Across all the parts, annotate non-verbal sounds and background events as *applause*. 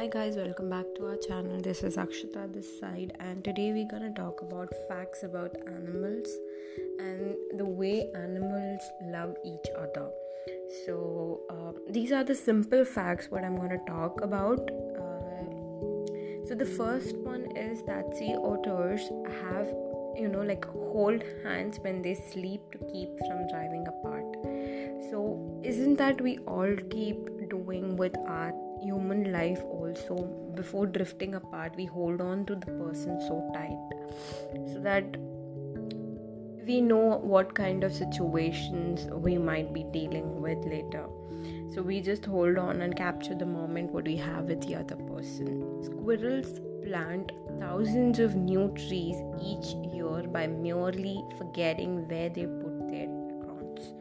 Hi guys, welcome back to our channel. This is Akshita this side, and today we're gonna talk about facts about animals and the way animals love each other. So uh, these are the simple facts what I'm gonna talk about. Uh, so the first one is that sea otters have you know like hold hands when they sleep to keep from driving apart. So isn't that we all keep doing with our human life also before drifting apart we hold on to the person so tight so that we know what kind of situations we might be dealing with later. So we just hold on and capture the moment what we have with the other person. Squirrels plant thousands of new trees each year by merely forgetting where they put their crowns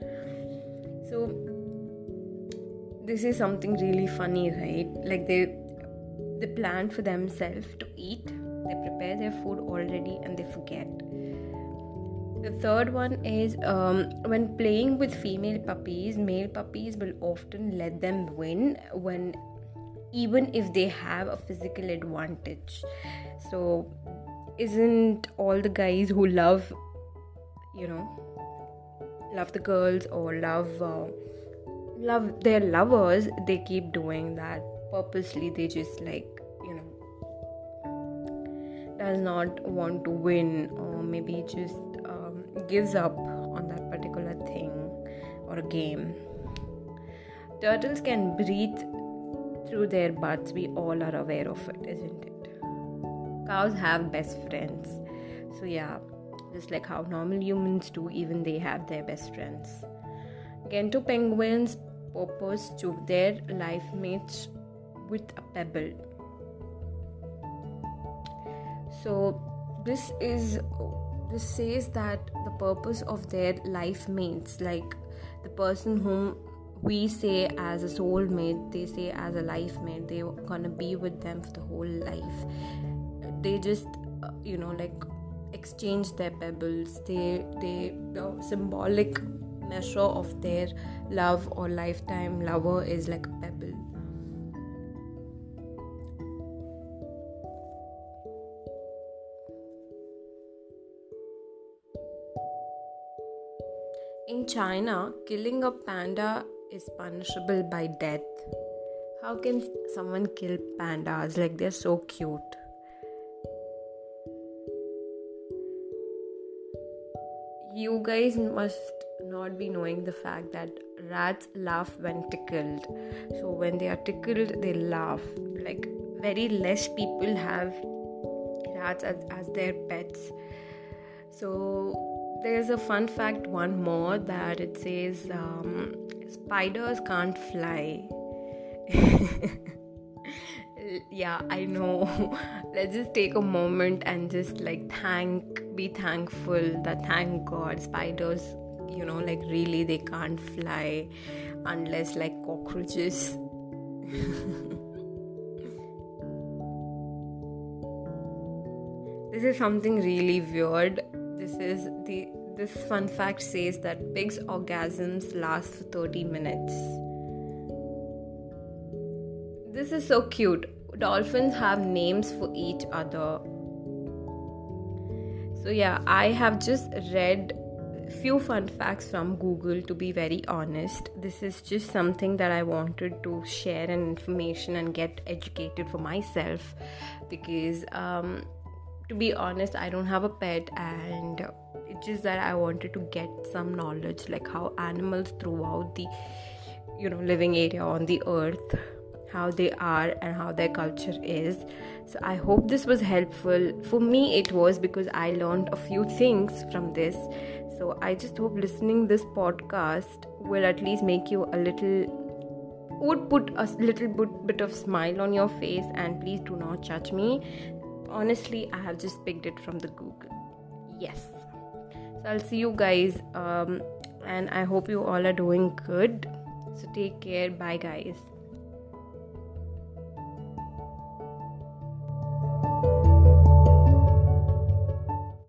so this is something really funny, right? Like they they plan for themselves to eat, they prepare their food already, and they forget. The third one is um, when playing with female puppies, male puppies will often let them win when even if they have a physical advantage. So, isn't all the guys who love, you know, love the girls or love uh, love their lovers they keep doing that purposely. They just like you know does not want to win or maybe just um, gives up on that particular thing or game. Turtles can breathe through their butts. We all are aware of it isn't it? Cows have best friends. So yeah just like how normal humans do even they have their best friends. Gentoo penguins purpose to their life mates with a pebble. So this is this says that the purpose of their life mates, like the person whom we say as a soulmate, they say as a life mate, they're gonna be with them for the whole life. They just, uh, you know, like exchange their pebbles. They they the symbolic measure of their love or lifetime lover is like a pebble. In China, killing a panda is punishable by death. How can someone kill pandas? Like they're so cute. You guys must not be knowing the fact that rats laugh when tickled. So when they are tickled, they laugh. Like very less people have rats as, as their pets. So there's a fun fact, one more that it says um, spiders can't fly. *laughs* yeah, I know. *laughs* Let's just take a moment and just like thank, be thankful that thank God spiders you know like really they can't fly unless like cockroaches. *laughs* This is something really weird. This is the this fun fact says that pigs orgasms last for 30 minutes. This is so cute. Dolphins have names for each other. So yeah i have just read few fun facts from Google to be very honest. This is just something that I wanted to share and information and get educated for myself. Because um, to be honest, I don't have a pet and it's just that I wanted to get some knowledge like how animals throughout the you know living area on the earth how they are and how their culture is. So i hope this was helpful. For me it was because i learned a few things from this so I just hope listening this podcast will at least make you a little would put a little bit, bit of smile on your face and please do not judge me. Honestly, I have just picked it from the Google. Yes. So I'll see you guys um, and I hope you all are doing good. So take care. Bye guys.